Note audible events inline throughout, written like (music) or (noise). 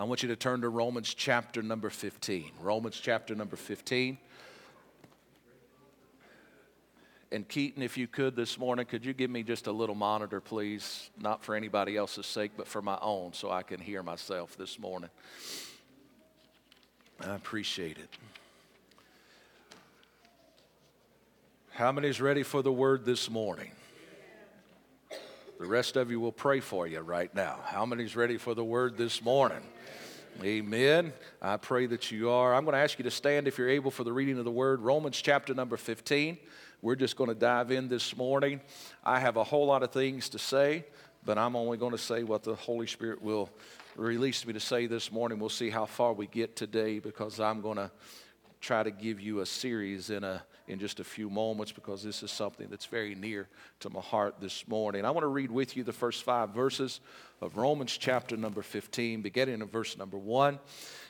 I want you to turn to Romans chapter number 15. Romans chapter number 15. And Keaton, if you could this morning, could you give me just a little monitor, please? Not for anybody else's sake, but for my own, so I can hear myself this morning. I appreciate it. How many is ready for the word this morning? The rest of you will pray for you right now. How many is ready for the word this morning? Amen. I pray that you are. I'm going to ask you to stand if you're able for the reading of the word. Romans chapter number 15. We're just going to dive in this morning. I have a whole lot of things to say, but I'm only going to say what the Holy Spirit will release me to say this morning. We'll see how far we get today because I'm going to try to give you a series in a in just a few moments because this is something that's very near to my heart this morning. I want to read with you the first five verses of Romans chapter number 15, beginning in verse number 1.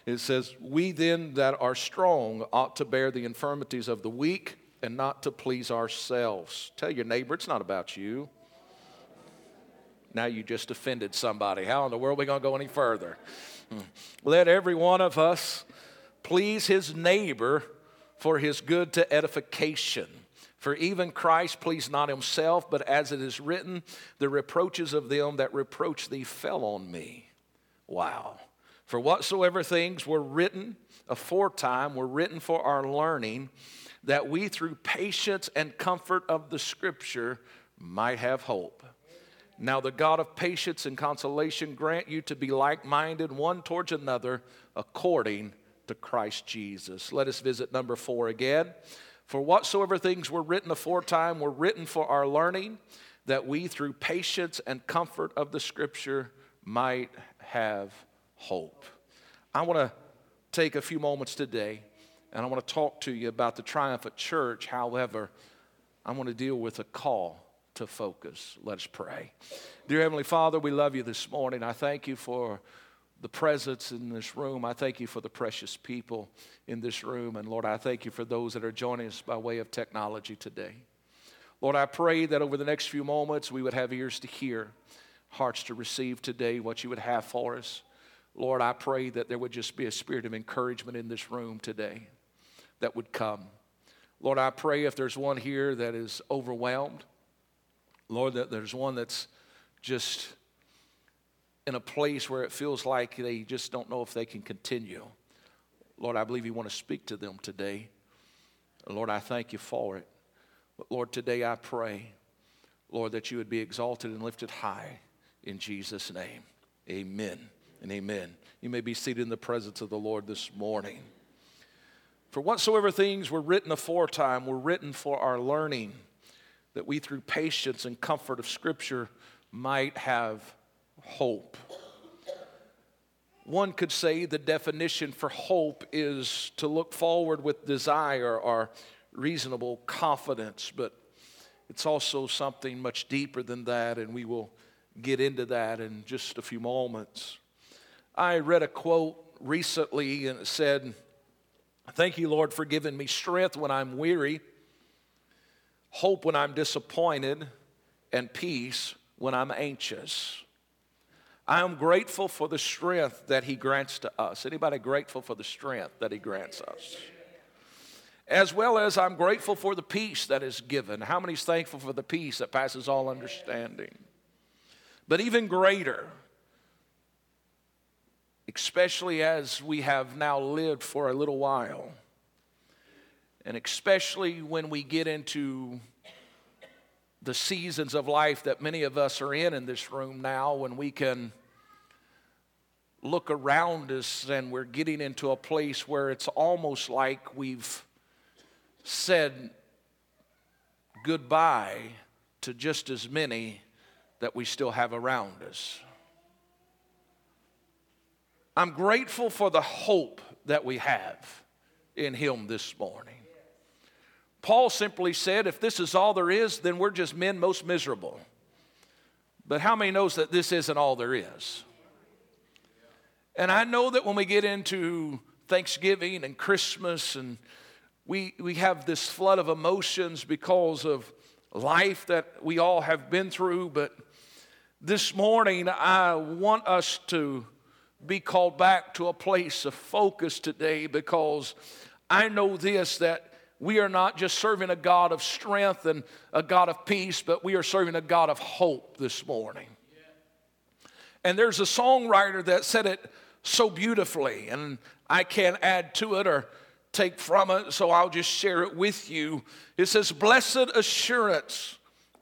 It says, We then that are strong ought to bear the infirmities of the weak and not to please ourselves. Tell your neighbor, it's not about you. Now you just offended somebody. How in the world are we going to go any further? Hmm. Let every one of us please his neighbor for his good to edification. For even Christ pleased not himself, but as it is written, the reproaches of them that reproach thee fell on me. Wow. For whatsoever things were written aforetime were written for our learning, that we through patience and comfort of the Scripture might have hope. Now, the God of patience and consolation grant you to be like minded one towards another according to Christ Jesus. Let us visit number four again. For whatsoever things were written aforetime were written for our learning, that we through patience and comfort of the Scripture might have hope. I want to take a few moments today and I want to talk to you about the triumphant church. However, I want to deal with a call to focus. Let us pray. Dear Heavenly Father, we love you this morning. I thank you for the presence in this room. I thank you for the precious people in this room. And Lord, I thank you for those that are joining us by way of technology today. Lord, I pray that over the next few moments we would have ears to hear, hearts to receive today what you would have for us. Lord, I pray that there would just be a spirit of encouragement in this room today that would come. Lord, I pray if there's one here that is overwhelmed, Lord, that there's one that's just in a place where it feels like they just don't know if they can continue. Lord, I believe you want to speak to them today. Lord, I thank you for it. But Lord, today I pray, Lord, that you would be exalted and lifted high in Jesus' name. Amen and amen. You may be seated in the presence of the Lord this morning. For whatsoever things were written aforetime were written for our learning, that we through patience and comfort of Scripture might have hope. One could say the definition for hope is to look forward with desire or reasonable confidence, but it's also something much deeper than that, and we will get into that in just a few moments. I read a quote recently, and it said, Thank you, Lord, for giving me strength when I'm weary, hope when I'm disappointed, and peace when I'm anxious. I am grateful for the strength that he grants to us. Anybody grateful for the strength that he grants us? As well as I'm grateful for the peace that is given. How many is thankful for the peace that passes all understanding? But even greater, especially as we have now lived for a little while, and especially when we get into the seasons of life that many of us are in in this room now, when we can look around us and we're getting into a place where it's almost like we've said goodbye to just as many that we still have around us. I'm grateful for the hope that we have in Him this morning. Paul simply said, if this is all there is, then we're just men most miserable. But how many knows that this isn't all there is? And I know that when we get into Thanksgiving and Christmas and we, we have this flood of emotions because of life that we all have been through, but this morning I want us to be called back to a place of focus today because I know this that we are not just serving a God of strength and a God of peace, but we are serving a God of hope this morning. And there's a songwriter that said it so beautifully, and I can't add to it or take from it, so I'll just share it with you. It says, Blessed assurance,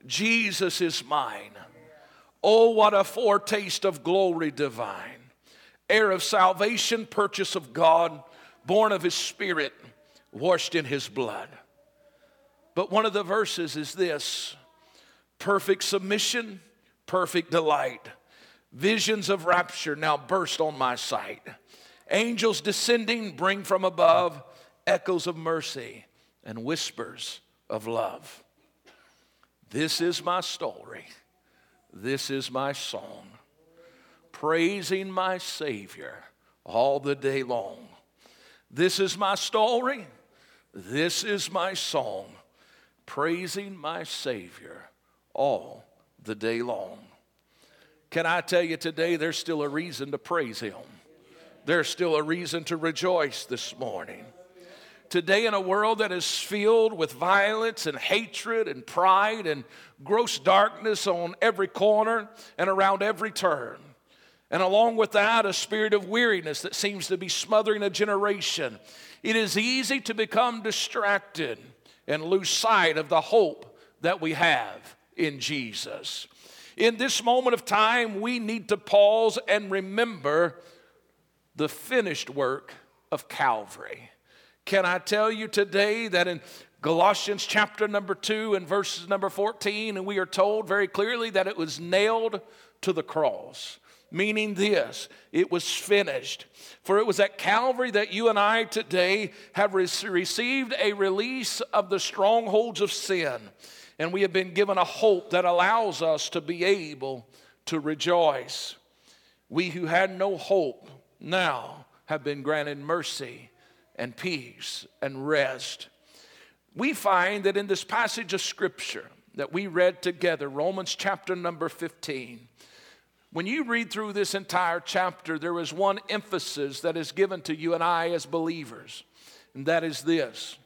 Jesus is mine. Oh, what a foretaste of glory divine. Heir of salvation, purchase of God, born of his spirit, washed in his blood. But one of the verses is this perfect submission, perfect delight. Visions of rapture now burst on my sight. Angels descending bring from above echoes of mercy and whispers of love. This is my story. This is my song, praising my Savior all the day long. This is my story. This is my song, praising my Savior all the day long. Can I tell you today, there's still a reason to praise Him? There's still a reason to rejoice this morning. Today, in a world that is filled with violence and hatred and pride and gross darkness on every corner and around every turn, and along with that, a spirit of weariness that seems to be smothering a generation, it is easy to become distracted and lose sight of the hope that we have in Jesus. In this moment of time, we need to pause and remember the finished work of Calvary. Can I tell you today that in Galatians chapter number 2 and verses number 14, and we are told very clearly that it was nailed to the cross meaning this it was finished. For it was at Calvary that you and I today have received a release of the strongholds of sin and we have been given a hope that allows us to be able to rejoice. We who had no hope now have been granted mercy and peace and rest. We find that in this passage of Scripture that we read together, Romans chapter number 15, when you read through this entire chapter, there is one emphasis that is given to you and I as believers, and that is this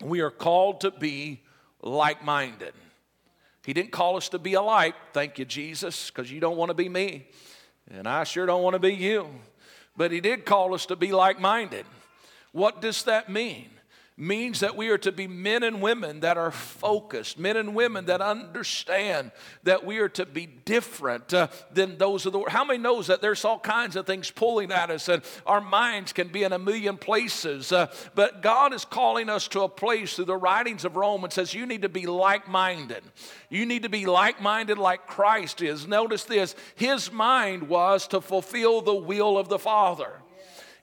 we are called to be like minded. He didn't call us to be alike, thank you, Jesus, because you don't want to be me, and I sure don't want to be you. But He did call us to be like minded. What does that mean? Means that we are to be men and women that are focused, men and women that understand that we are to be different uh, than those of the world. How many knows that there's all kinds of things pulling at us and our minds can be in a million places, uh, but God is calling us to a place through the writings of Romans says you need to be like-minded. You need to be like-minded like Christ is. Notice this, his mind was to fulfill the will of the Father.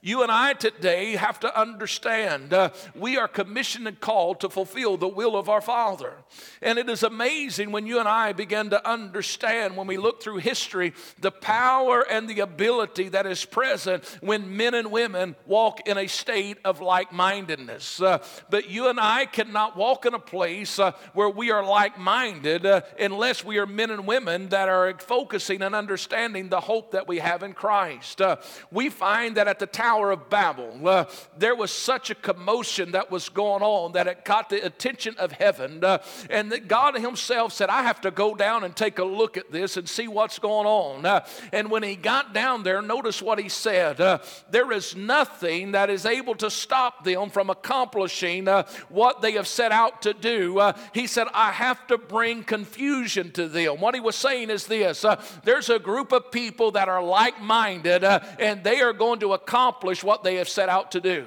You and I today have to understand uh, we are commissioned and called to fulfill the will of our Father. And it is amazing when you and I begin to understand, when we look through history, the power and the ability that is present when men and women walk in a state of like mindedness. Uh, but you and I cannot walk in a place uh, where we are like minded uh, unless we are men and women that are focusing and understanding the hope that we have in Christ. Uh, we find that at the time Tower of Babel, uh, there was such a commotion that was going on that it caught the attention of heaven. Uh, and that God Himself said, I have to go down and take a look at this and see what's going on. Uh, and when He got down there, notice what He said uh, there is nothing that is able to stop them from accomplishing uh, what they have set out to do. Uh, he said, I have to bring confusion to them. What He was saying is this there's a group of people that are like minded and they are going to accomplish accomplish what they have set out to do.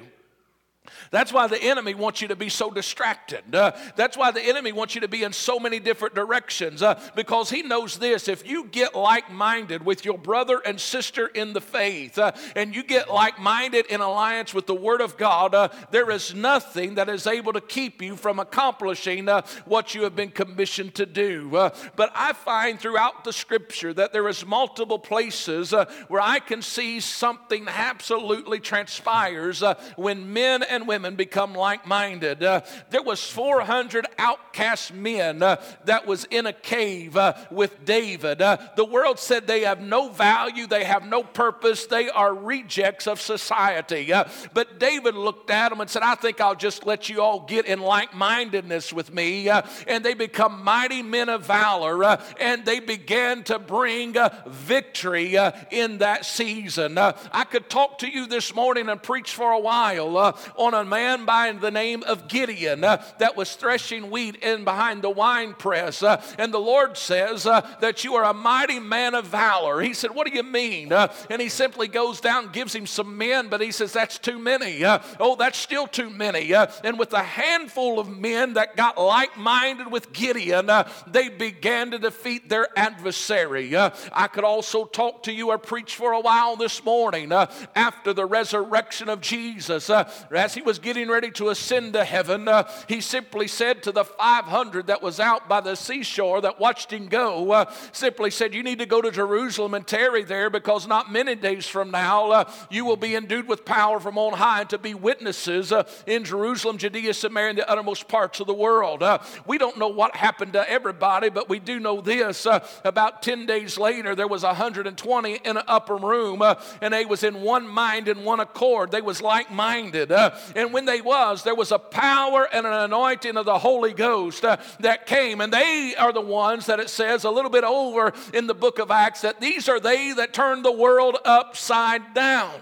That's why the enemy wants you to be so distracted. Uh, that's why the enemy wants you to be in so many different directions uh, because he knows this if you get like minded with your brother and sister in the faith uh, and you get like minded in alliance with the Word of God, uh, there is nothing that is able to keep you from accomplishing uh, what you have been commissioned to do. Uh, but I find throughout the scripture that there is multiple places where I can see something absolutely transpires when men and women become like-minded. Uh, there was 400 outcast men uh, that was in a cave uh, with David. Uh, the world said they have no value, they have no purpose, they are rejects of society. Uh, but David looked at them and said, I think I'll just let you all get in like-mindedness with me. Uh, and they become mighty men of valor, and they began to bring victory in that season. I could talk to you this morning and preach for a while on a man by the name of Gideon uh, that was threshing wheat in behind the wine press. Uh, and the Lord says uh, that you are a mighty man of valor. He said, What do you mean? Uh, and he simply goes down gives him some men, but he says, That's too many. Uh, oh, that's still too many. and with a handful of men that got like minded with Gideon, they began to defeat their adversary. I could also talk to you or preach for a while this morning after the resurrection of Jesus. Uh, as he was getting ready to ascend to heaven, uh, he simply said to the 500 that was out by the seashore that watched him go, uh, simply said, You need to go to Jerusalem and tarry there because not many days from now uh, you will be endued with power from on high to be witnesses uh, in Jerusalem, Judea, Samaria, and the uttermost parts of the world. Uh, we don't know what happened to everybody, but we do know this. about 10 days later, there was 120 in an upper room, and they was in one mind and one accord. They was like-minded. Uh, and when they was, there was a power and an anointing of the Holy Ghost uh, that came. And they are the ones that it says a little bit over in the book of Acts that these are they that turned the world upside down.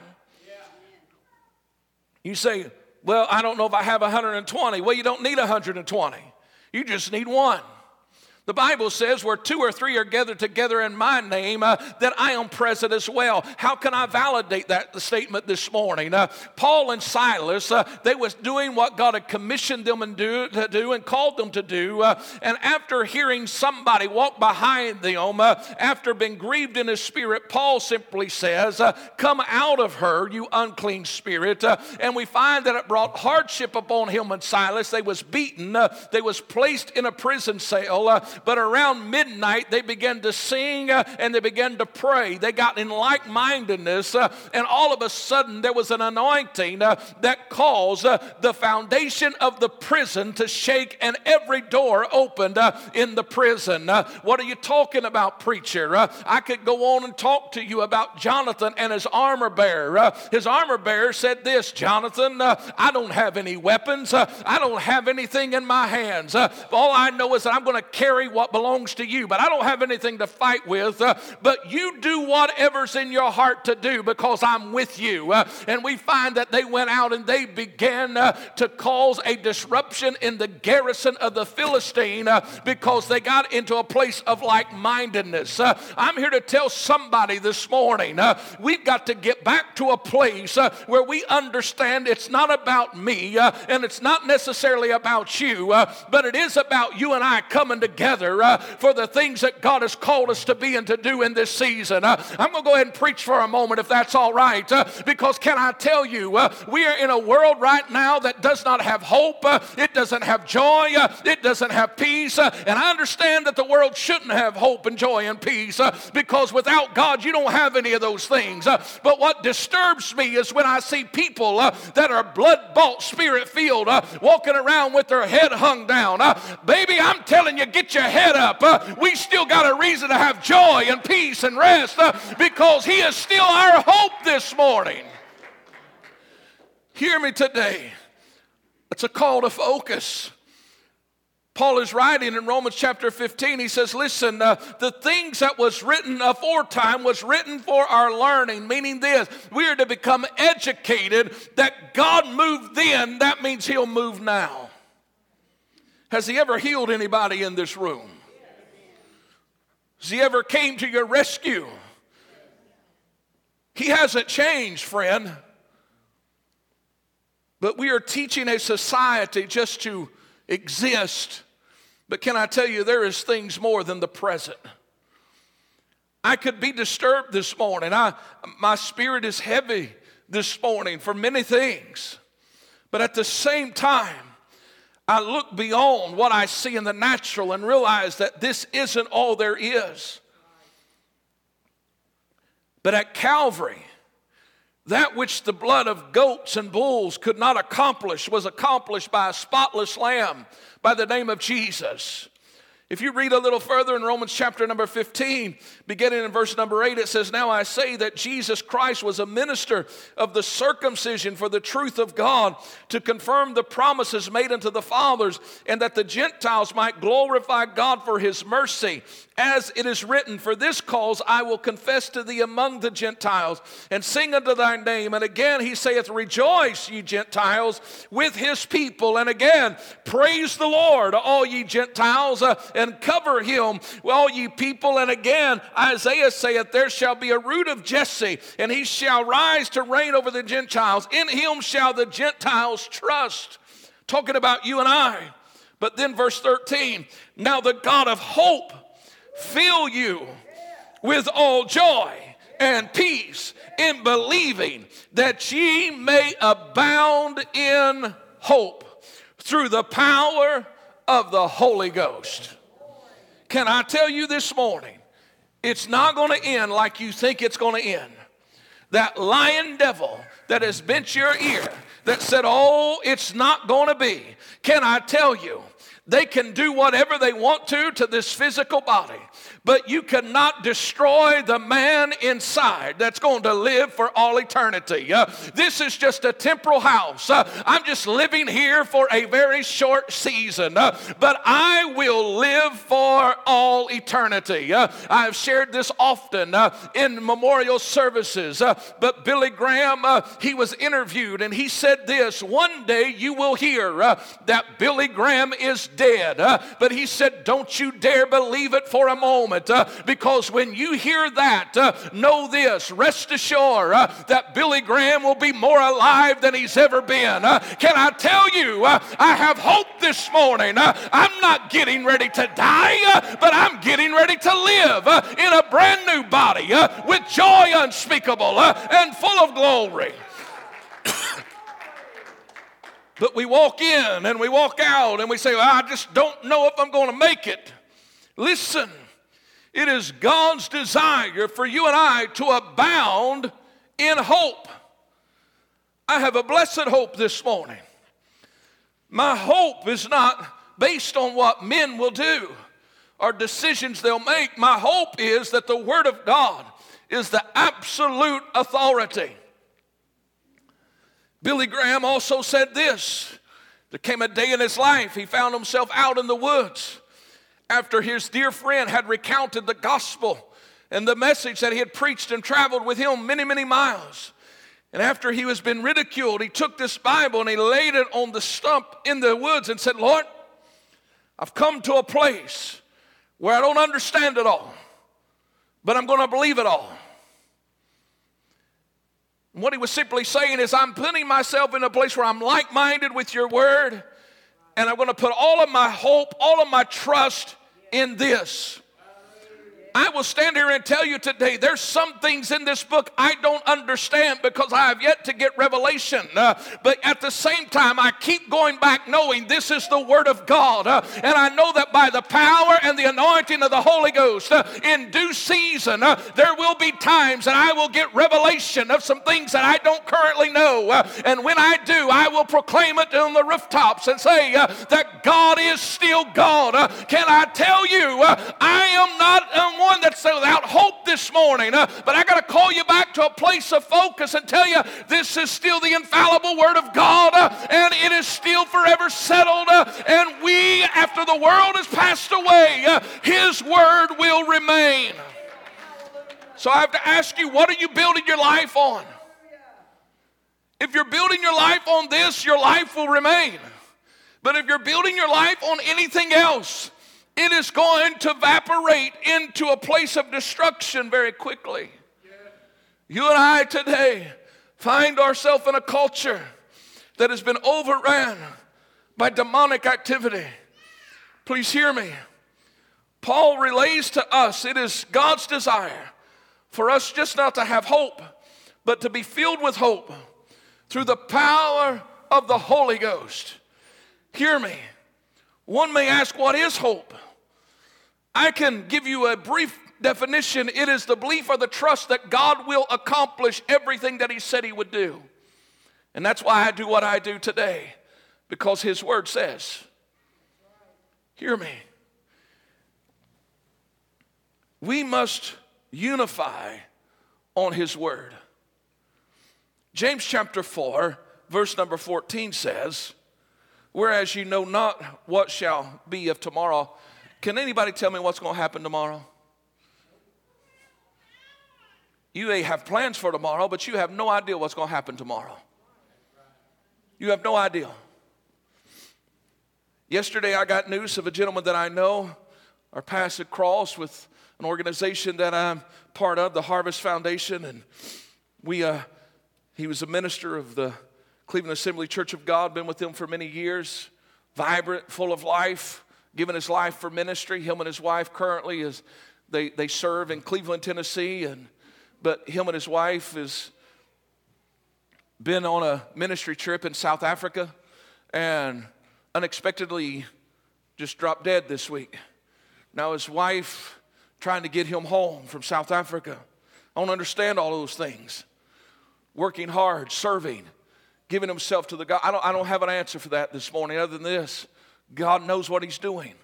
You say, well, I don't know if I have 120. Well, you don't need 120. You just need one. The Bible says, where two or three are gathered together in my name, uh, that I am present as well. How can I validate that statement this morning? Uh, Paul and Silas, uh, they was doing what God had commissioned them and do, to do and called them to do. Uh, and after hearing somebody walk behind them, uh, after being grieved in his spirit, Paul simply says, uh, Come out of her, you unclean spirit. and we find that it brought hardship upon him and Silas. They was beaten. they was placed in a prison cell. But around midnight, they began to sing uh, and they began to pray. They got in like mindedness, uh, and all of a sudden, there was an anointing uh, that caused uh, the foundation of the prison to shake and every door opened uh, in the prison. Uh, what are you talking about, preacher? I could go on and talk to you about Jonathan and his armor bearer. his armor bearer said this Jonathan, I don't have any weapons, I don't have anything in my hands. all I know is that I'm going to carry carry what belongs to you, but I don't have anything to fight with. Uh, but you do whatever's in your heart to do because I'm with you. Uh, and we find that they went out and they began uh, to cause a disruption in the garrison of the Philistine uh, because they got into a place of like mindedness. Uh, I'm here to tell somebody this morning uh, we've got to get back to a place where we understand it's not about me and it's not necessarily about you, but it is about you and I coming together together uh, for the things that God has called us to be and to do in this season. Uh, I'm going to go ahead and preach for a moment if that's all right, uh, because can I tell you, uh, we are in a world right now that does not have hope, uh, it doesn't have joy, uh, it doesn't have peace, and I understand that the world shouldn't have hope and joy and peace because without God, you don't have any of those things. but what disturbs me is when I see people that are blood bought, spirit filled, walking around with their head hung down. baby, I'm telling you, get your head up. Uh, we still got a reason to have joy and peace and rest uh, because He is still our hope this morning. Hear me today. It's a call to focus. Paul is writing in Romans chapter 15. He says, Listen, uh, the things that was written aforetime was written for our learning, meaning this we are to become educated that God moved then, that means He'll move now. Has he ever healed anybody in this room? Has he ever came to your rescue? He hasn't changed, friend. But we are teaching a society just to exist. But can I tell you, there is things more than the present. I could be disturbed this morning. I, my spirit is heavy this morning for many things. But at the same time, I look beyond what I see in the natural and realize that this isn't all there is. But at Calvary, That which the blood of goats and bulls could not accomplish was accomplished by a spotless lamb by the name of Jesus. If you read a little further in Romans chapter number 15, beginning in verse number 8, it says, Now I say that Jesus Christ was a minister of the circumcision for the truth of God to confirm the promises made unto the fathers, and that the Gentiles might glorify God for his mercy. As it is written, For this cause I will confess to thee among the Gentiles, and sing unto thy name. And again he saith, Rejoice, ye Gentiles, with his people. And again, praise the Lord, all ye Gentiles. Uh, and cover him, all ye people. And again, Isaiah saith, There shall be a root of Jesse, and he shall rise to reign over the Gentiles. In him shall the Gentiles trust. Talking about you and I. But then, verse 13, now the God of hope fill you with all joy and peace in believing that ye may abound in hope through the power of the Holy Ghost. Can I tell you this morning, it's not going to end like you think it's going to end. That lying devil that has bent your ear, that said, Oh, it's not going to be. Can I tell you, they can do whatever they want to to this physical body but you cannot destroy the man inside that's going to live for all eternity. Uh, this is just a temporal house. Uh, I'm just living here for a very short season, uh, but I will live for all eternity. Uh, I've shared this often uh, in memorial services, uh, but Billy Graham, he was interviewed and he said this one day you will hear that Billy Graham is dead, but he said, Don't you dare believe it for a moment moment uh, because when you hear that, uh, know this, rest assured uh, that Billy Graham will be more alive than he's ever been. Uh, can I tell you, uh, I have hope this morning. Uh, I'm not getting ready to die, but I'm getting ready to live in a brand new body with joy unspeakable and full of glory. (coughs) But we walk in and we walk out and we say, well, I just don't know if I'm going to make it. Listen, it is God's desire for you and I to abound in hope. I have a blessed hope this morning. My hope is not based on what men will do or decisions they'll make. My hope is that the Word of God is the absolute authority. Billy Graham also said this there came a day in his life he found himself out in the woods after his dear friend had recounted the gospel and the message that he had preached and traveled with him many, many miles. And after he was been ridiculed, he took this Bible and he laid it on the stump in the woods and said, Lord, I've come to a place where I don't understand it all, but I'm going to believe it all. And what he was simply saying is, I'm putting myself in a place where I'm like minded with your word and I'm going to put all of my hope, all of my trust in this. I will stand here and tell you today there's some things in this book I don't understand because I have yet to get revelation. Uh, but at the same time, I keep going back knowing this is the Word of God. Uh, and I know that by the power and the anointing of the Holy Ghost, uh, in due season, uh, there will be times that I will get revelation of some things that I don't currently know. Uh, and when I do, I will proclaim it on the rooftops and say uh, that God is still God. can I tell you, I am not that's without hope this morning, uh, but I got to call you back to a place of focus and tell you this is still the infallible Word of God, uh, and it is still forever settled. Uh, and we, after the world has passed away, uh, His Word will remain. So I have to ask you, what are you building your life on? If you're building your life on this, your life will remain. But if you're building your life on anything else, it is going to evaporate into a place of destruction very quickly. You and I today find ourselves in a culture that has been overran by demonic activity. Please hear me. Paul relays to us it is God's desire for us just not to have hope, but to be filled with hope through the power of the Holy Ghost. Hear me. One may ask, What is hope? I can give you a brief definition, it is the belief or the trust that God will accomplish everything that He said He would do. And that's why I do what I do today, because His Word says. Hear me. We must unify on His Word. James chapter 4, verse number 14 says, Whereas you know not what shall be of tomorrow. Can anybody tell me what's going to happen tomorrow? You may have plans for tomorrow, but you have no idea what's going to happen tomorrow. You have no idea. Yesterday, I got news of a gentleman that I know. Our paths had crossed with an organization that I'm part of, the Harvest Foundation, and we, uh, he was a minister of the Cleveland Assembly Church of God, been with them for many years, vibrant, full of life, giving his life for ministry. Him and his wife currently is they, they serve in Cleveland, Tennessee, and but him and his wife has been on a ministry trip in South Africa and unexpectedly just dropped dead this week. Now his wife trying to get him home from South Africa. I don't understand all those things. Working hard, serving, giving himself to the God. I don't, I don't have an answer for that this morning other than this. God knows what he's doing.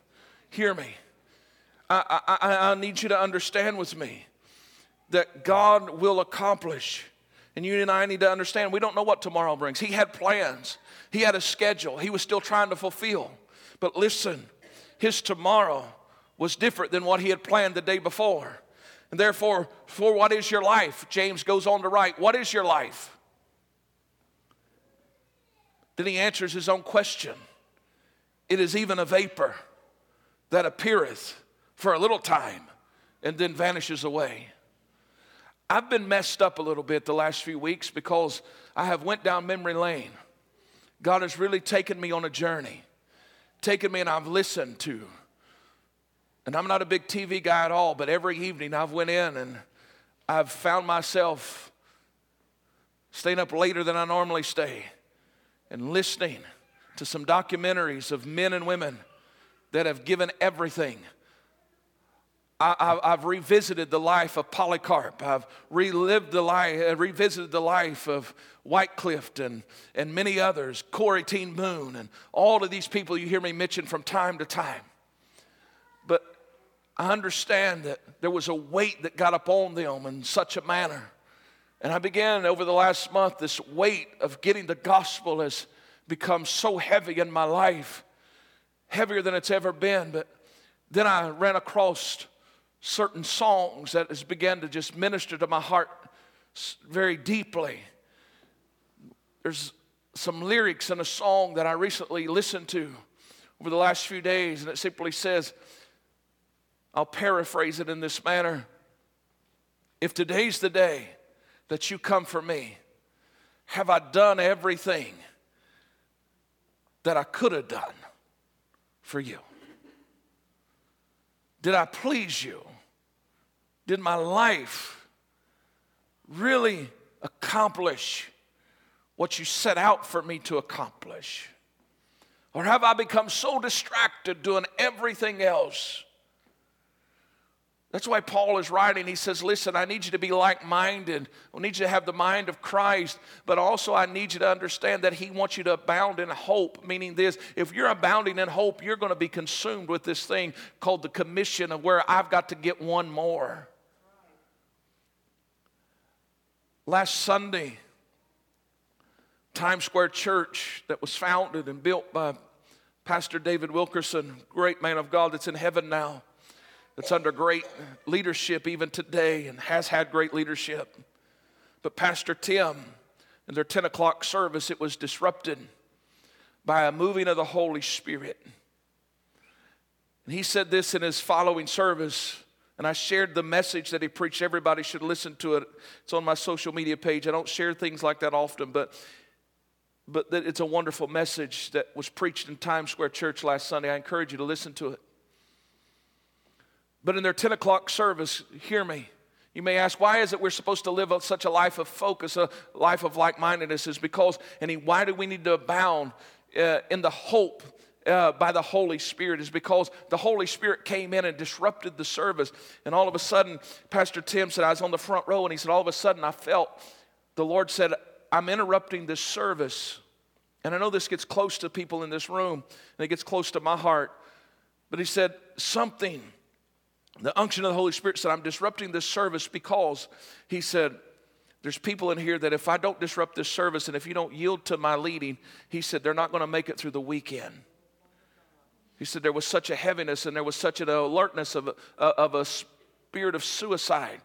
Hear me. I, I, I need you to understand with me that God will accomplish. And you and I need to understand we don't know what tomorrow brings. He had plans, He had a schedule, He was still trying to fulfill. But listen, His tomorrow was different than what He had planned the day before. And therefore, for what is your life? James goes on to write, What is your life? Then he answers his own question. It is even a vapor that appeareth for a little time and then vanishes away. I've been messed up a little bit the last few weeks because I have went down memory lane. God has really taken me on a journey, taken me and I've listened to. And I'm not a big TV guy at all, but every evening I've went in and I've found myself staying up later than I normally stay and listening to some documentaries of men and women that have given everything. I, have revisited the life of Polycarp. I've relived the life, uh, revisited the life of Wycliffe and, and many others, Corrie ten Boom, and all of these people you hear me mention from time to time. But I understand that there was a weight that got upon them in such a manner and I began over the last month, this weight of getting the gospel has become so heavy in my life, heavier than it's ever been. But then I ran across certain songs that has began to just minister to my heart very deeply. There's some lyrics in a song that I recently listened to over the last few days, and it simply says, I'll paraphrase it in this manner. If today's the day that you come for me? Have I done everything that I could have done for you? Did I please you? Did my life really accomplish what you set out for me to accomplish? Or have I become so distracted doing everything else that's why Paul is writing. He says, Listen, I need you to be like minded. I need you to have the mind of Christ, but also I need you to understand that He wants you to abound in hope. Meaning, this if you're abounding in hope, you're going to be consumed with this thing called the commission of where I've got to get one more. Last Sunday, Times Square Church, that was founded and built by Pastor David Wilkerson, great man of God that's in heaven now that's under great leadership even today and has had great leadership. But Pastor Tim, in their 10 o'clock service, it was disrupted by a moving of the Holy Spirit. And he said this in his following service, and I shared the message that he preached. Everybody should listen to it. It's on my social media page. I don't share things like that often, but but it's a wonderful message that was preached in Times Square Church last Sunday. I encourage you to listen to it. But in their 10 o'clock service, hear me. You may ask, why is it we're supposed to live such a life of focus, a life of like mindedness? Is because, and why do we need to abound uh, in the hope uh, by the Holy Spirit is because the Holy Spirit came in and disrupted the service. And all of a sudden, Pastor Tim said, I was on the front row, and he said, All of a sudden, I felt the Lord said, I'm interrupting this service. And I know this gets close to people in this room, and it gets close to my heart. But he said, Something, the unction of the Holy Spirit said, I'm disrupting this service because he said, there's people in here that if I don't disrupt this service and if you don't yield to my leading, he said, they're not going to make it through the weekend. He said there was such a heaviness and there was such an alertness of a, of a spirit of suicide.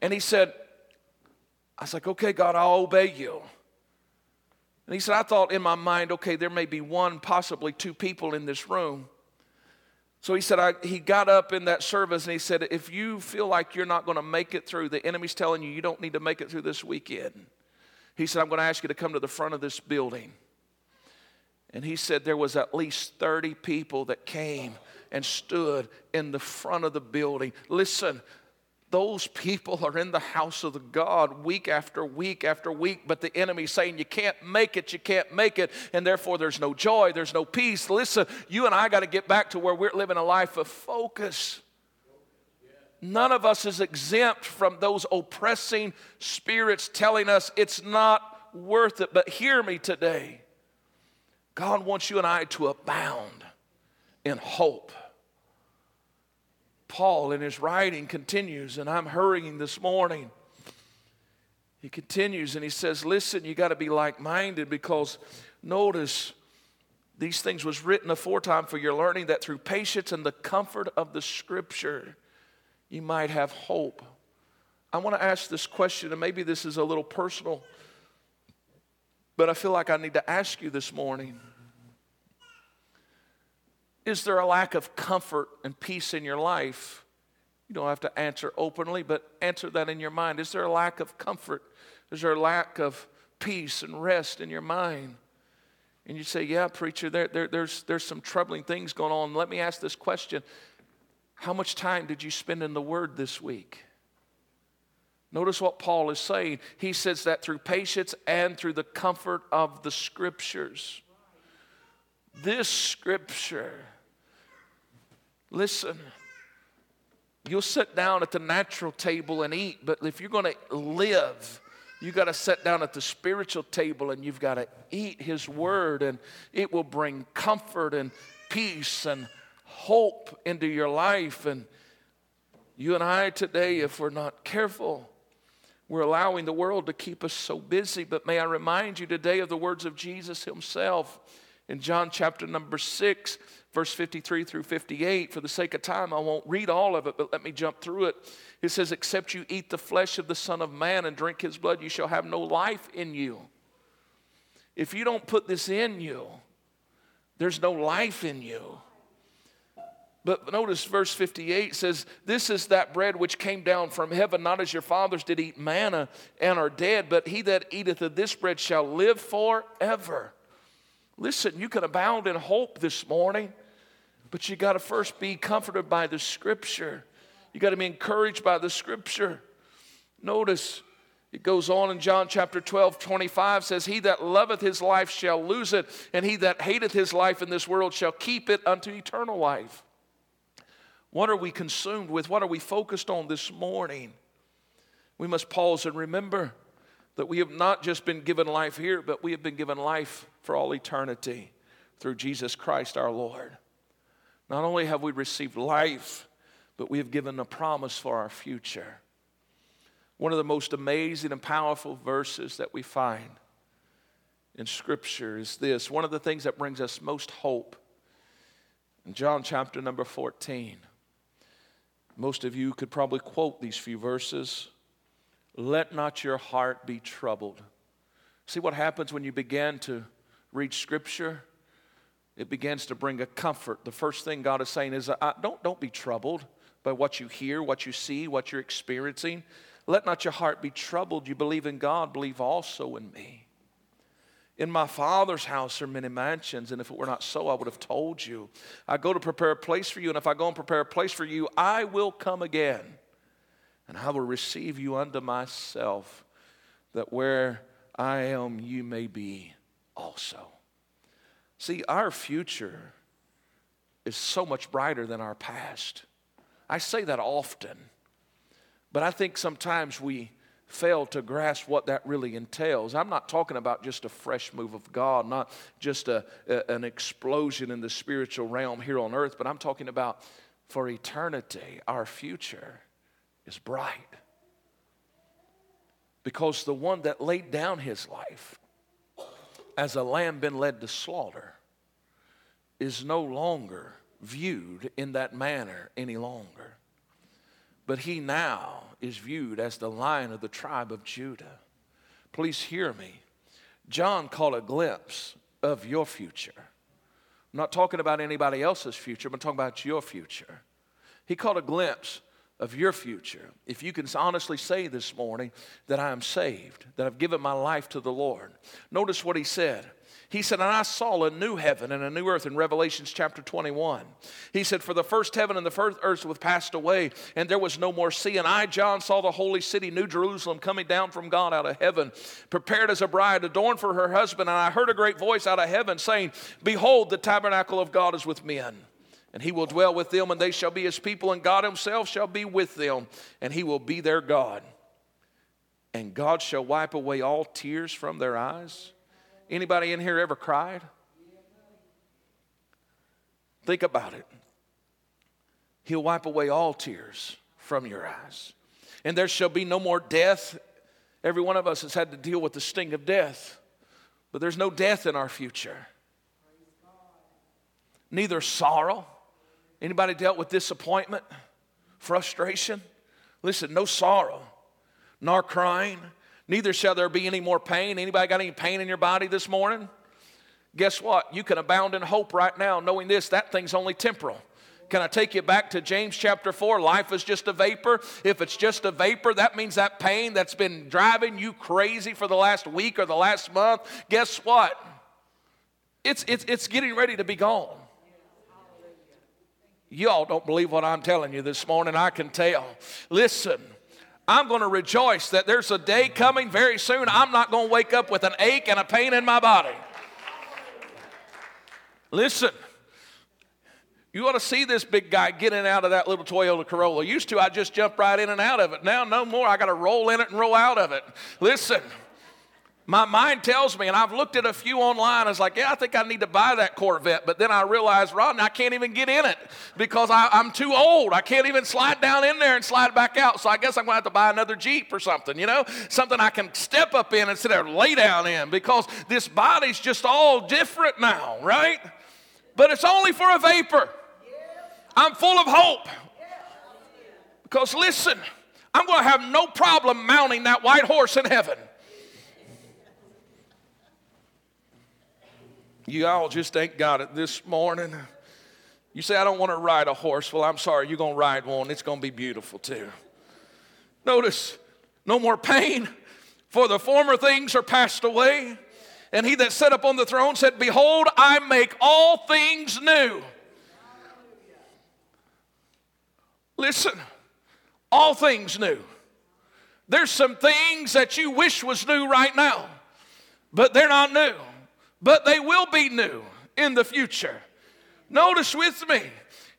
And he said, I was like, okay, God, I'll obey you. And he said, I thought in my mind, okay, there may be one, possibly two people in this room. So he said, I, he got up in that service and he said, if you feel like you're not going to make it through, the enemy's telling you you don't need to make it through this weekend. He said, I'm going to ask you to come to the front of this building. And he said there was at least 30 people that came and stood in the front of the building. Listen, those people are in the house of the God week after week after week, but the enemy's saying you can't make it, you can't make it, and therefore there's no joy, there's no peace. Listen, you and I got to get back to where we're living a life of focus. None of us is exempt from those oppressing spirits telling us it's not worth it. But hear me today. God wants you and I to abound in hope. Paul, in his writing, continues, and I'm hurrying this morning. He continues and he says, Listen, you got to be like minded because notice these things was written aforetime for your learning that through patience and the comfort of the scripture you might have hope. I want to ask this question, and maybe this is a little personal but I feel like I need to ask you this morning Is there a lack of comfort and peace in your life? You don't have to answer openly, but answer that in your mind. Is there a lack of comfort? Is there a lack of peace and rest in your mind? And you say, Yeah, preacher, there, there, there's, there's some troubling things going on. Let me ask this question How much time did you spend in the Word this week? Notice what Paul is saying. He says that through patience and through the comfort of the scriptures. This scripture, listen, you'll sit down at the natural table and eat, but if you're going to live, you got to sit down at the spiritual table and you've got to eat his word and it will bring comfort and peace and hope into your life. And you and I today if we're not careful we're allowing the world to keep us so busy, but may I remind you today of the words of Jesus himself in John chapter number 6, verse 53 through 58. For the sake of time, I won't read all of it, but let me jump through it. It says, Except you eat the flesh of the Son of Man and drink his blood, you shall have no life in you. If you don't put this in you, there's no life in you. But notice verse 58 says, This is that bread which came down from heaven, not as your fathers did eat manna and are dead, but he that eateth of this bread shall live forever. Listen, you can abound in hope this morning, but you got to first be comforted by the scripture. You got to be encouraged by the scripture. Notice it goes on in John chapter 12, 25 says, He that loveth his life shall lose it, and he that hateth his life in this world shall keep it unto eternal life. What are we consumed with? What are we focused on this morning? We must pause and remember that we have not just been given life here, but we have been given life for all eternity through Jesus Christ our Lord. Not only have we received life, but we have given a promise for our future. One of the most amazing and powerful verses that we find in Scripture is this. One of the things that brings us most hope in John chapter number 14. Most of you could probably quote these few verses. Let not your heart be troubled. See what happens when you begin to read Scripture? It begins to bring a comfort. The first thing God is saying is, don't, don't be troubled by what you hear, what you see, what you're experiencing. Let not your heart be troubled. You believe in God, believe also in me. In my Father's house are many mansions, and if it were not so, I would have told you. I go to prepare a place for you, and if I go and prepare a place for you, I will come again, and I will receive you unto myself, that where I am, you may be also. See, our future is so much brighter than our past. I say that often, but I think sometimes we fail to grasp what that really entails. I'm not talking about just a fresh move of God, not just a, a, an explosion in the spiritual realm here on earth, but I'm talking about for eternity, our future is bright. Because the one that laid down his life as a lamb been led to slaughter is no longer viewed in that manner any longer. But he now is viewed as the lion of the tribe of Judah. Please hear me. John caught a glimpse of your future. I'm not talking about anybody else's future, I'm talking about your future. He caught a glimpse of your future. If you can honestly say this morning that I am saved, that I've given my life to the Lord, notice what he said. He said, And I saw a new heaven and a new earth in Revelations chapter 21. He said, For the first heaven and the first earth was passed away, and there was no more sea. And I, John, saw the holy city, New Jerusalem, coming down from God out of heaven, prepared as a bride, adorned for her husband. And I heard a great voice out of heaven saying, Behold, the tabernacle of God is with men. And he will dwell with them, and they shall be his people, and God himself shall be with them, and he will be their God. And God shall wipe away all tears from their eyes Anybody in here ever cried? Think about it. He'll wipe away all tears from your eyes. And there shall be no more death. Every one of us has had to deal with the sting of death, but there's no death in our future. Neither sorrow. Anybody dealt with disappointment, frustration? Listen, no sorrow, nor crying, Neither shall there be any more pain. Anybody got any pain in your body this morning? Guess what? You can abound in hope right now, knowing this that thing's only temporal. Can I take you back to James chapter 4? Life is just a vapor. If it's just a vapor, that means that pain that's been driving you crazy for the last week or the last month, guess what? It's, it's, it's getting ready to be gone. Y'all don't believe what I'm telling you this morning, I can tell. Listen, I'm going to rejoice that there's a day coming very soon. I'm not going to wake up with an ache and a pain in my body. Listen, you ought to see this big guy getting out of that little Toyota Corolla. Used to, I just jump right in and out of it. Now, no more. I got to roll in it and roll out of it. Listen. My mind tells me, and I've looked at a few online, I was like, yeah, I think I need to buy that Corvette. But then I realized, Rodney, I can't even get in it because I, am too old. I can't even slide down in there and slide back out. So I guess I'm going to have to buy another Jeep or something, you know, something I can step up in instead of lay down in because this body's just all different now, right? But it's only for a vapor. I'm full of hope. Because listen, I'm going to have no problem mounting that white horse in heaven. You all just ain't got it this morning. You say, I don't want to ride a horse. Well, I'm sorry, you're going to ride one. It's going to be beautiful too. Notice, no more pain, for the former things are passed away. And he that sat upon the throne said, Behold, I make all things new. Listen, all things new. There's some things that you wish was new right now, but they're not new but they will be new in the future. Notice with me.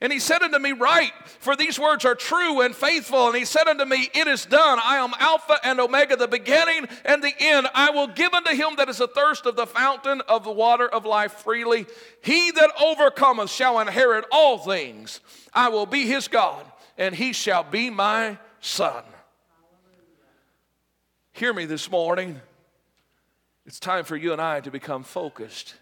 And he said unto me, Write, for these words are true and faithful. And he said unto me, It is done. I am Alpha and Omega, the beginning and the end. I will give unto him that is athirst of the fountain of the water of life freely. He that overcometh shall inherit all things. I will be his God, and he shall be my son. Hear me this morning. It's time for you and I to become focused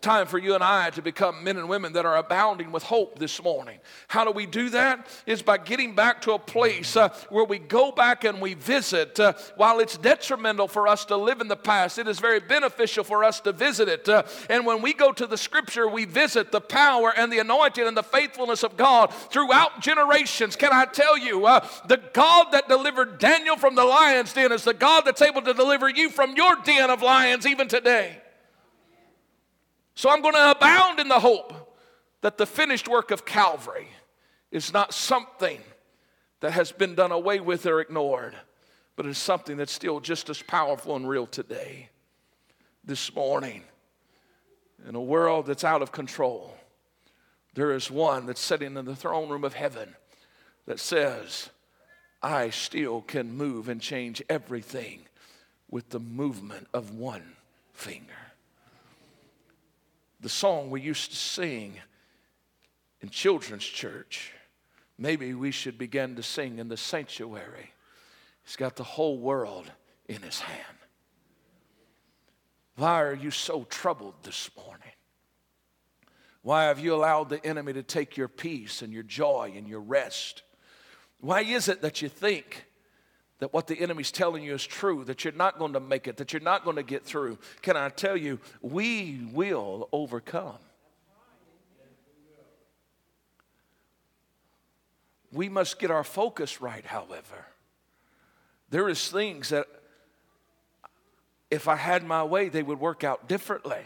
time for you and I to become men and women that are abounding with hope this morning. How do we do that? Is by getting back to a place uh, where we go back and we visit. Uh, while it's detrimental for us to live in the past, it is very beneficial for us to visit it. Uh, and when we go to the scripture, we visit the power and the anointing and the faithfulness of God throughout generations. Can I tell you, uh, the God that delivered Daniel from the lion's den is the God that's able to deliver you from your den of lions even today. So I'm going to abound in the hope that the finished work of Calvary is not something that has been done away with or ignored, but is something that's still just as powerful and real today, this morning. in a world that's out of control, there is one that's sitting in the throne room of heaven that says, I still can move and change everything with the movement of one finger. The song we used to sing in children's church, maybe we should begin to sing in the sanctuary. He's got the whole world in his hand. Why are you so troubled this morning? Why have you allowed the enemy to take your peace and your joy and your rest? Why is it that you think that what the enemy's telling you is true, that you're not going to make it, that you're not going to get through? Can I tell you, we will overcome. We must get our focus right, however. There is things that if I had my way, they would work out differently.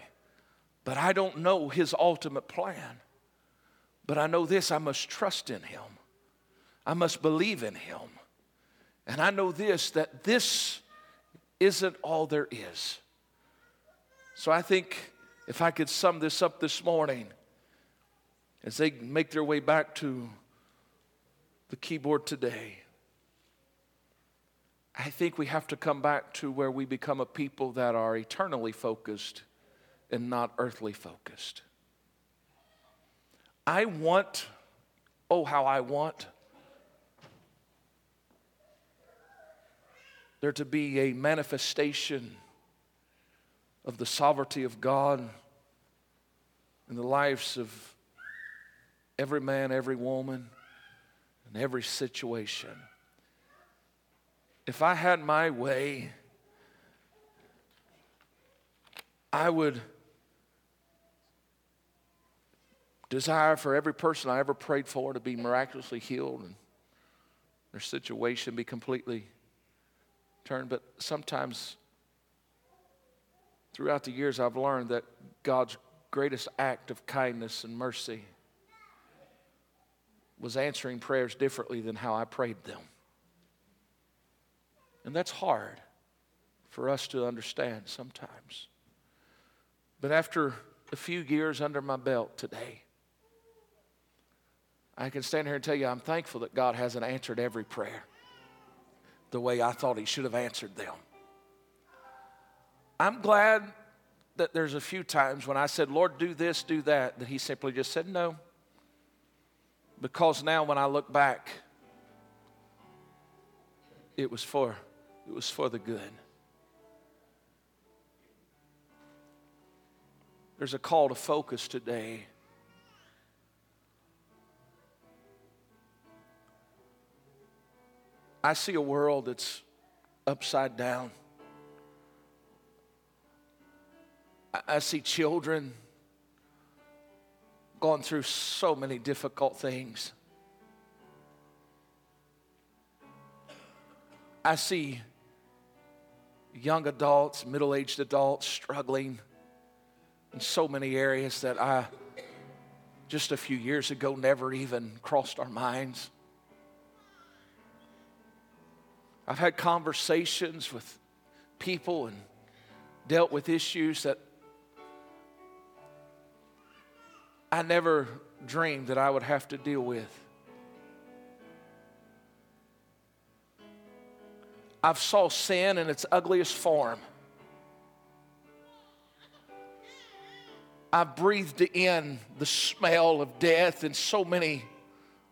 But I don't know his ultimate plan. But I know this I must trust in him, I must believe in him. And I know this that this isn't all there is. So I think if I could sum this up this morning, as they make their way back to the keyboard today, I think we have to come back to where we become a people that are eternally focused and not earthly focused. I want, oh, how I want there to be a manifestation of the sovereignty of God in the lives of every man, every woman, and every situation. If I had my way, I would desire for every person I ever prayed for to be miraculously healed and their situation be completely turned. But sometimes throughout the years, I've learned that God's greatest act of kindness and mercy was answering prayers differently than how I prayed them. And that's hard for us to understand sometimes. But after a few years under my belt today, I can stand here and tell you I'm thankful that God hasn't answered every prayer the way I thought He should have answered them. I'm glad that there's a few times when I said, Lord, do this, do that, that He simply just said no. Because now when I look back, it was for it was for the good. There's a call to focus today. I see a world that's upside down. I see children going through so many difficult things. I see young adults, middle aged adults struggling in so many areas that I just a few years ago never even crossed our minds. I've had conversations with people and dealt with issues that I never dreamed that I would have to deal with. I've saw sin in its ugliest form. I've breathed in the smell of death in so many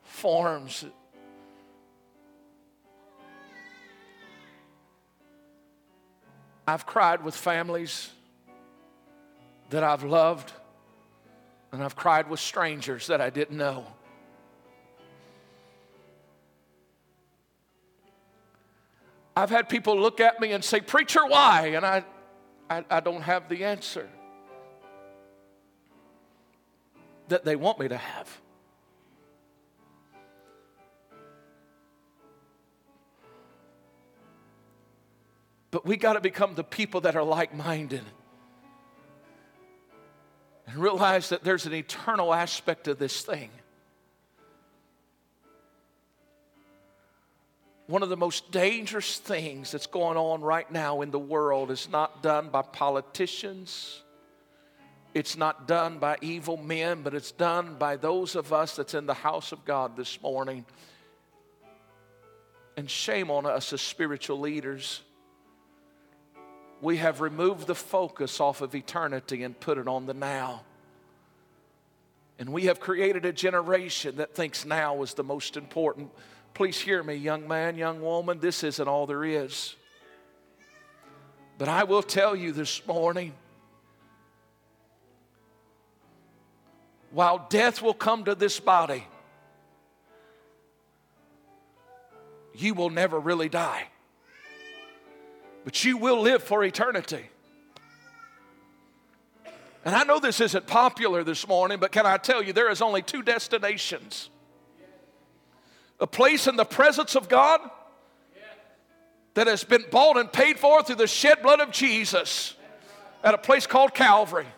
forms. I've cried with families that I've loved, and I've cried with strangers that I didn't know. I've had people look at me and say, Preacher, why? And I, I, I don't have the answer that they want me to have. But we got to become the people that are like minded and realize that there's an eternal aspect of this thing. One of the most dangerous things that's going on right now in the world is not done by politicians It's not done by evil men, but it's done by those of us that's in the house of God this morning. And shame on us as spiritual leaders. We have removed the focus off of eternity and put it on the now. And we have created a generation that thinks now is the most important. Please hear me, young man, young woman, this isn't all there is. But I will tell you this morning while death will come to this body, you will never really die. But you will live for eternity. And I know this isn't popular this morning, but can I tell you, there is only two destinations a place in the presence of God that has been bought and paid for through the shed blood of Jesus at a place called Calvary.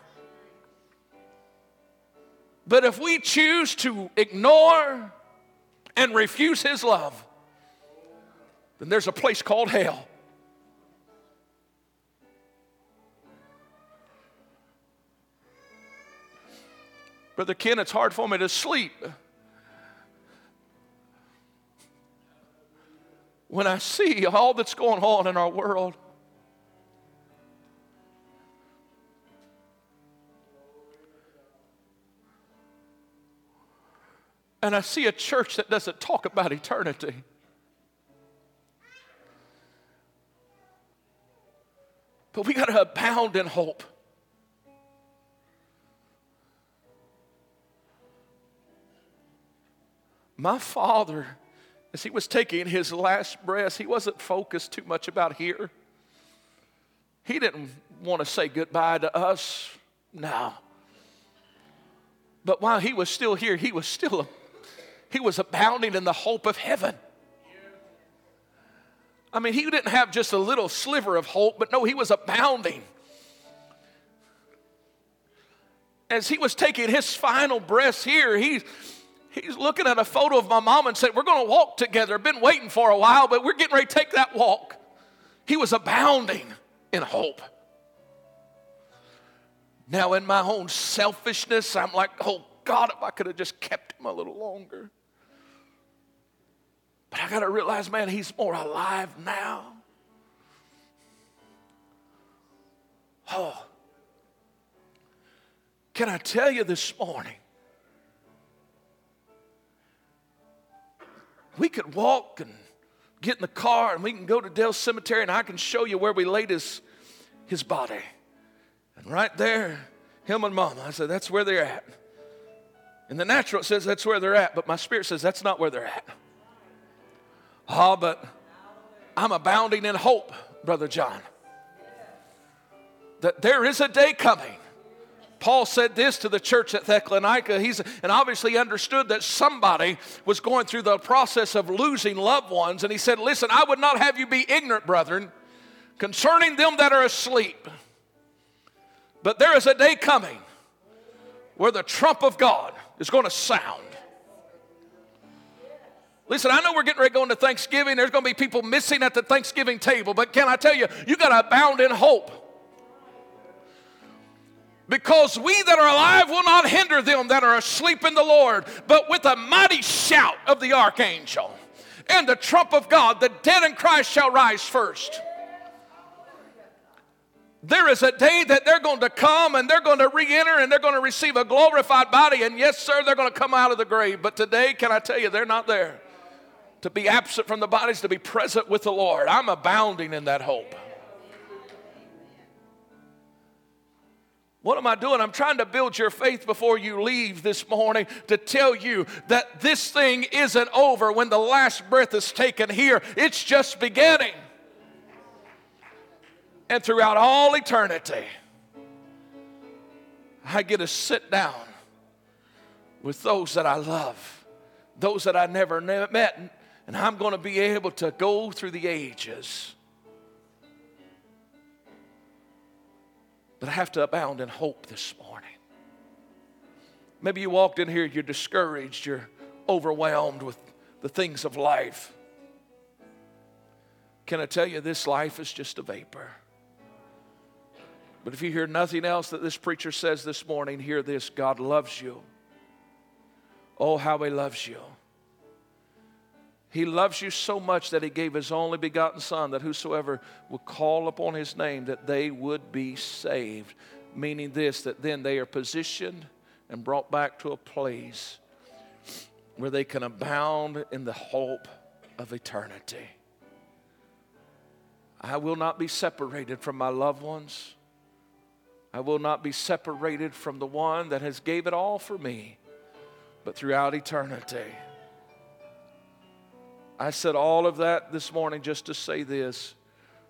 But if we choose to ignore and refuse His love, then there's a place called hell. Brother Ken, it's hard for me to sleep when I see all that's going on in our world. And I see a church that doesn't talk about eternity. But we got to abound in hope. My father, as he was taking his last breath, he wasn't focused too much about here. He didn't want to say goodbye to us. No. But while he was still here, he was still a, he was abounding in the hope of heaven. I mean, he didn't have just a little sliver of hope, but no, he was abounding. As he was taking his final breaths here, he, he's looking at a photo of my mom and said, We're going to walk together. Been waiting for a while, but we're getting ready to take that walk. He was abounding in hope. Now, in my own selfishness, I'm like, Oh God, if I could have just kept him a little longer. But I got to realize, man, he's more alive now. Oh. Can I tell you this morning? We could walk and get in the car and we can go to Dell Cemetery and I can show you where we laid his, his body. And right there, him and mama, I said, that's where they're at. In the natural, says that's where they're at, but my spirit says that's not where they're at. Oh, but I'm abounding in hope, Brother John, that there is a day coming. Paul said this to the church at Thessalonica. He's and obviously understood that somebody was going through the process of losing loved ones. And he said, Listen, I would not have you be ignorant, brethren, concerning them that are asleep. But there is a day coming where the trump of God is going to sound. Listen, I know we're getting ready to go into Thanksgiving. There's going to be people missing at the Thanksgiving table, but can I tell you, you got to abound in hope. Because we that are alive will not hinder them that are asleep in the Lord, but with a mighty shout of the archangel and the trump of God, the dead in Christ shall rise first. There is a day that they're going to come and they're going to re enter and they're going to receive a glorified body. And yes, sir, they're going to come out of the grave. But today, can I tell you, they're not there to be absent from the bodies, to be present with the Lord. I'm abounding in that hope. What am I doing? I'm trying to build your faith before you leave this morning to tell you that this thing isn't over when the last breath is taken here. It's just beginning. And throughout all eternity, I get to sit down with those that I love, those that I never met, and I'm going to be able to go through the ages. But I have to abound in hope this morning. Maybe you walked in here, you're discouraged, you're overwhelmed with the things of life. Can I tell you, this life is just a vapor? But if you hear nothing else that this preacher says this morning, hear this God loves you. Oh, how he loves you. He loves you so much that he gave his only begotten Son, that whosoever would call upon his name, that they would be saved. Meaning this, that then they are positioned and brought back to a place where they can abound in the hope of eternity. I will not be separated from my loved ones. I will not be separated from the one that has gave it all for me, but throughout eternity. I said all of that this morning just to say this.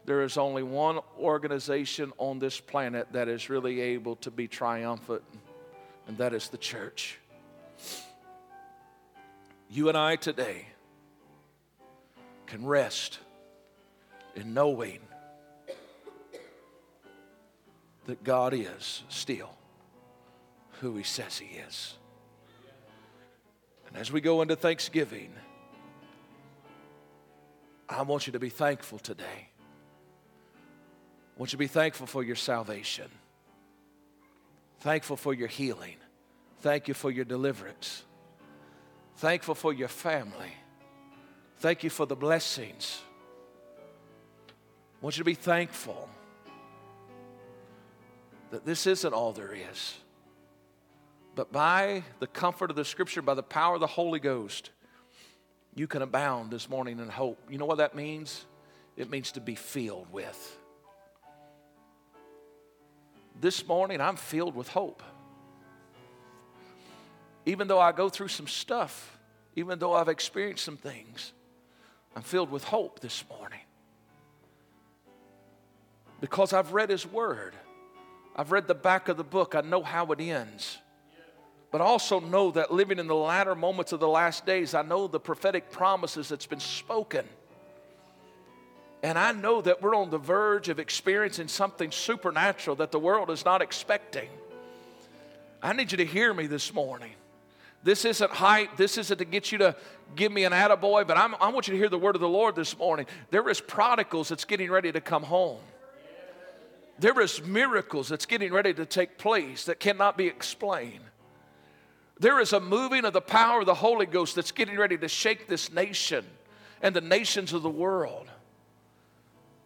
There is only one organization on this planet that is really able to be triumphant, and that is the church. You and I today can rest in knowing that God is still who He says He is. And as we go into Thanksgiving, I want you to be thankful today. I want you to be thankful for your salvation, thankful for your healing, thank you for your deliverance, thankful for your family, thank you for the blessings. I want you to be thankful that this isn't all there is. But by the comfort of the Scripture, by the power of the Holy Ghost, you can abound this morning in hope. You know what that means? It means to be filled with. This morning, I'm filled with hope. Even though I go through some stuff, even though I've experienced some things, I'm filled with hope this morning. Because I've read His Word, I've read the back of the book, I know how it ends but also know that living in the latter moments of the last days, I know the prophetic promises that's been spoken. And I know that we're on the verge of experiencing something supernatural that the world is not expecting. I need you to hear me this morning. This isn't hype. This isn't to get you to give me an attaboy, but I'm, I want you to hear the word of the Lord this morning. There is prodigals that's getting ready to come home. There is miracles that's getting ready to take place that cannot be explained. There is a moving of the power of the Holy Ghost that's getting ready to shake this nation and the nations of the world.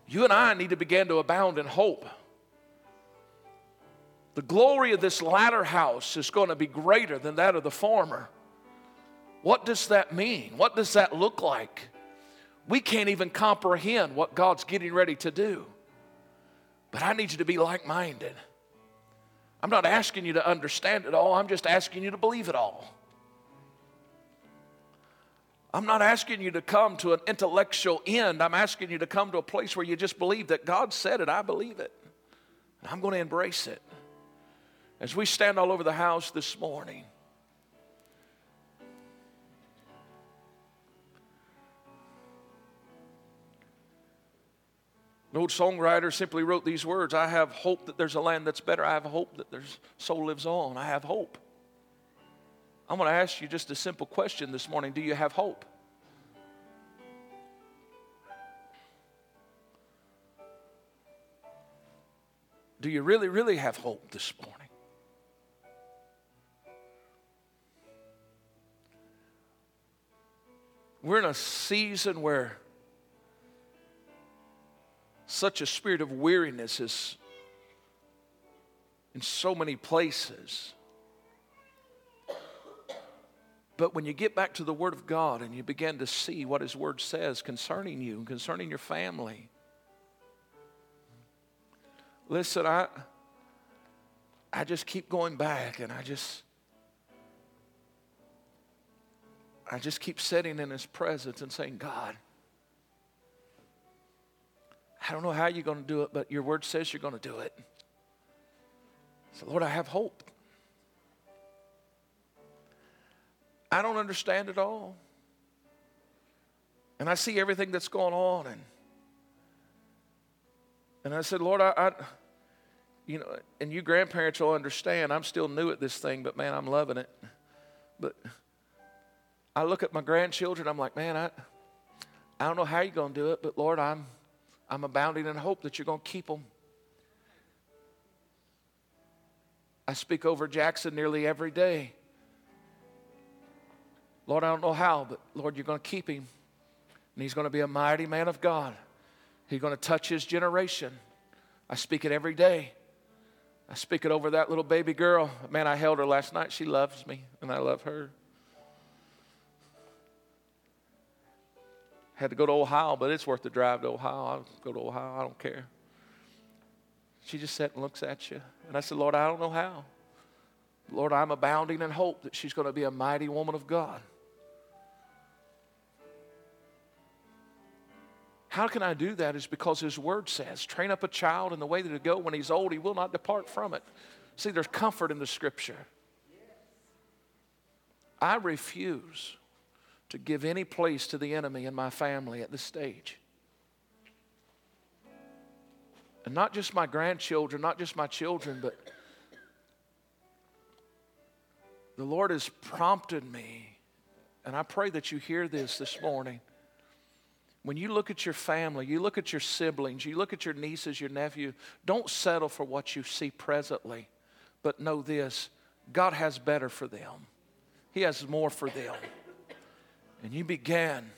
You and I need to begin to abound in hope. The glory of this latter house is going to be greater than that of the former. What does that mean? What does that look like? We can't even comprehend what God's getting ready to do. But I need you to be like minded. I'm not asking you to understand it all, I'm just asking you to believe it all. I'm not asking you to come to an intellectual end. I'm asking you to come to a place where you just believe that God said it, I believe it. And I'm going to embrace it. As we stand all over the house this morning, An old songwriter simply wrote these words I have hope that there's a land that's better. I have hope that there's soul lives on. I have hope. I'm going to ask you just a simple question this morning Do you have hope? Do you really, really have hope this morning? We're in a season where such a spirit of weariness is in so many places. But when you get back to the Word of God and you begin to see what His Word says concerning you and concerning your family, listen, I, I just keep going back and I just, I just keep sitting in His presence and saying, God, I don't know how you're going to do it, but your word says you're going to do it. So, Lord, I have hope. I don't understand it all. And I see everything that's going on. And, and I said, Lord, I, I, you know, and you grandparents will understand. I'm still new at this thing, but man, I'm loving it. But I look at my grandchildren, I'm like, man, I, I don't know how you're going to do it, but Lord, I'm, I'm abounding in hope that you're going to keep them. I speak over Jackson nearly every day. Lord, I don't know how, but Lord, you're going to keep him. And he's going to be a mighty man of God. He's going to touch his generation. I speak it every day. I speak it over that little baby girl. Man, I held her last night. She loves me, and I love her. Had to go to Ohio, but it's worth the drive to Ohio. I'll go to Ohio. I don't care. She just sat and looks at you. And I said, Lord, I don't know how. Lord, I'm abounding in hope that she's going to be a mighty woman of God. How can I do that? Is because His Word says, train up a child in the way that to go. When he's old, he will not depart from it. See, there's comfort in the Scripture. I refuse to give any place to the enemy in my family at this stage. And not just my grandchildren, not just my children, but the Lord has prompted me, and I pray that you hear this this morning. When you look at your family, you look at your siblings, you look at your nieces, your nephew, don't settle for what you see presently, but know this God has better for them, He has more for them and you began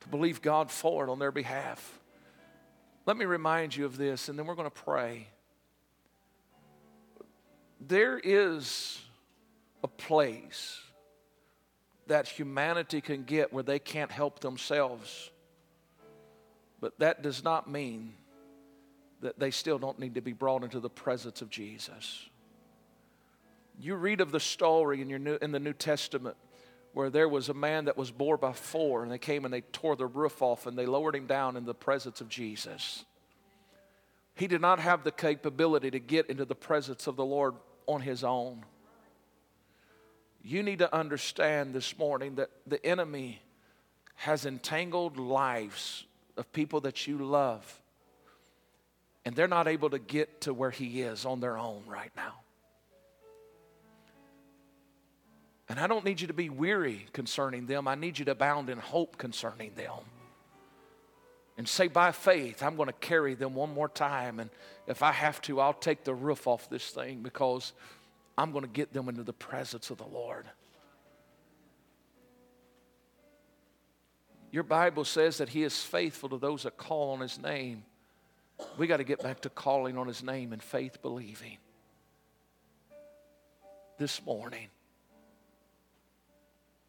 to believe God for it on their behalf. Let me remind you of this, and then we're going to pray. There is a place that humanity can get where they can't help themselves, but that does not mean that they still don't need to be brought into the presence of Jesus. You read of the story in, your new, in the New Testament where there was a man that was bore by four, and they came and they tore the roof off and they lowered him down in the presence of Jesus. He did not have the capability to get into the presence of the Lord on his own. You need to understand this morning that the enemy has entangled lives of people that you love, and they're not able to get to where he is on their own right now. And I don't need you to be weary concerning them. I need you to abound in hope concerning them. And say, by faith, I'm going to carry them one more time. And if I have to, I'll take the roof off this thing because I'm going to get them into the presence of the Lord. Your Bible says that He is faithful to those that call on His name. We got to get back to calling on His name and faith believing. This morning,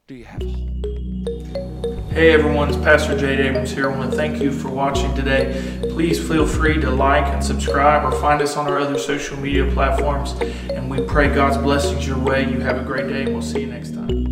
do you have hope? Hey everyone, it's Pastor Jade Abrams here. I want to thank you for watching today. Please feel free to like and subscribe or find us on our other social media platforms. And we pray God's blessings your way. You have a great day, and we'll see you next time.